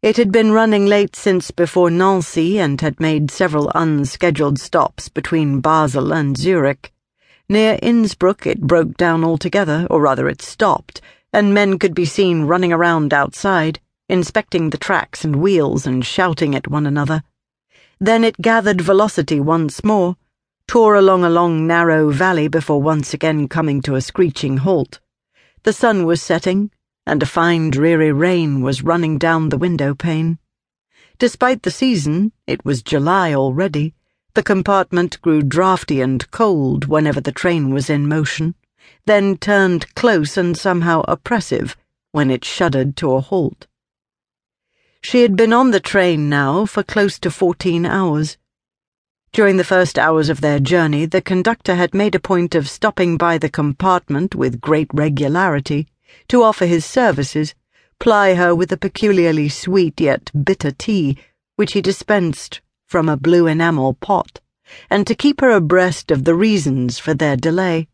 It had been running late since before Nancy and had made several unscheduled stops between Basel and Zurich. Near Innsbruck, it broke down altogether, or rather, it stopped, and men could be seen running around outside, inspecting the tracks and wheels and shouting at one another. Then it gathered velocity once more, tore along a long, narrow valley before once again coming to a screeching halt. The sun was setting, and a fine, dreary rain was running down the window pane. Despite the season, it was July already. The compartment grew draughty and cold whenever the train was in motion, then turned close and somehow oppressive when it shuddered to a halt. She had been on the train now for close to fourteen hours. During the first hours of their journey, the conductor had made a point of stopping by the compartment with great regularity to offer his services, ply her with a peculiarly sweet yet bitter tea, which he dispensed from a blue enamel pot, and to keep her abreast of the reasons for their delay.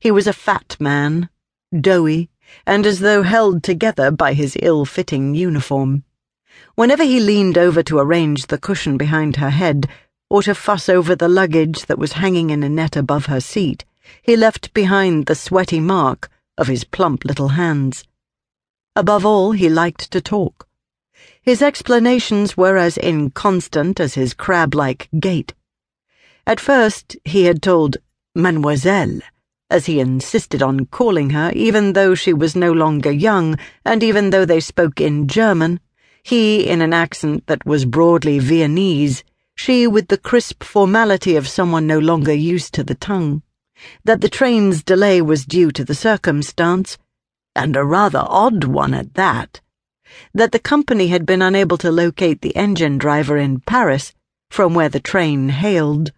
He was a fat man, doughy, and as though held together by his ill fitting uniform. Whenever he leaned over to arrange the cushion behind her head, or to fuss over the luggage that was hanging in a net above her seat, he left behind the sweaty mark of his plump little hands. Above all, he liked to talk. His explanations were as inconstant as his crab like gait. At first, he had told Mademoiselle as he insisted on calling her, even though she was no longer young, and even though they spoke in German, he in an accent that was broadly Viennese, she with the crisp formality of someone no longer used to the tongue, that the train's delay was due to the circumstance, and a rather odd one at that, that the company had been unable to locate the engine driver in Paris, from where the train hailed.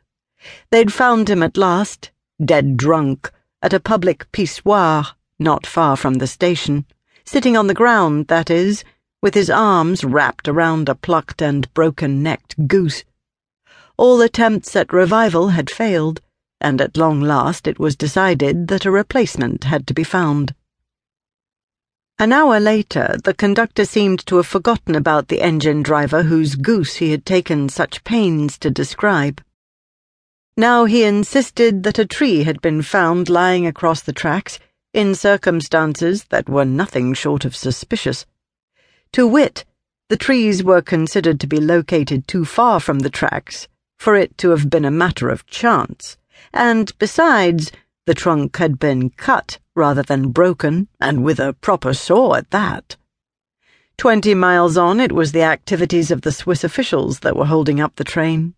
They'd found him at last, dead drunk, at a public pissoir not far from the station, sitting on the ground, that is, with his arms wrapped around a plucked and broken necked goose. All attempts at revival had failed, and at long last it was decided that a replacement had to be found. An hour later, the conductor seemed to have forgotten about the engine driver whose goose he had taken such pains to describe. Now he insisted that a tree had been found lying across the tracks in circumstances that were nothing short of suspicious. To wit, the trees were considered to be located too far from the tracks for it to have been a matter of chance, and besides, the trunk had been cut rather than broken, and with a proper saw at that. Twenty miles on, it was the activities of the Swiss officials that were holding up the train.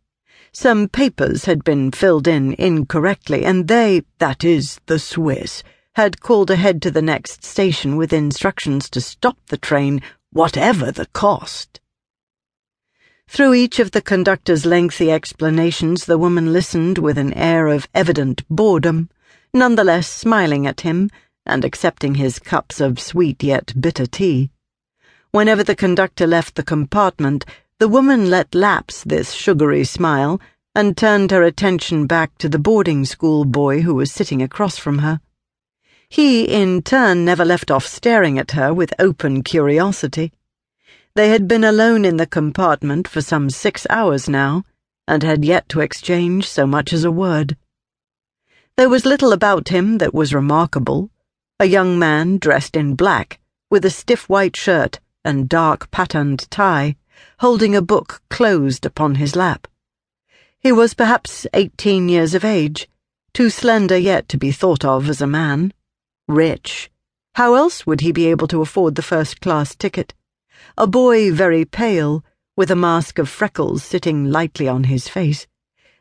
Some papers had been filled in incorrectly, and they, that is, the Swiss, had called ahead to the next station with instructions to stop the train, whatever the cost. Through each of the conductor's lengthy explanations, the woman listened with an air of evident boredom, nonetheless smiling at him and accepting his cups of sweet yet bitter tea. Whenever the conductor left the compartment, the woman let lapse this sugary smile and turned her attention back to the boarding school boy who was sitting across from her. He, in turn, never left off staring at her with open curiosity. They had been alone in the compartment for some six hours now, and had yet to exchange so much as a word. There was little about him that was remarkable. A young man dressed in black, with a stiff white shirt and dark patterned tie holding a book closed upon his lap. He was perhaps eighteen years of age, too slender yet to be thought of as a man. Rich. How else would he be able to afford the first class ticket? A boy very pale, with a mask of freckles sitting lightly on his face,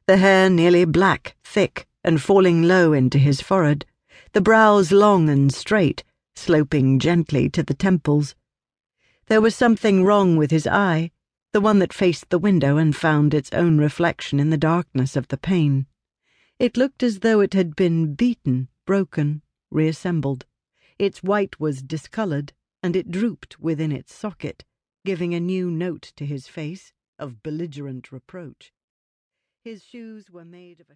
the hair nearly black, thick, and falling low into his forehead, the brows long and straight, sloping gently to the temples. There was something wrong with his eye, the one that faced the window and found its own reflection in the darkness of the pane. It looked as though it had been beaten, broken, reassembled. Its white was discoloured, and it drooped within its socket, giving a new note to his face of belligerent reproach. His shoes were made of a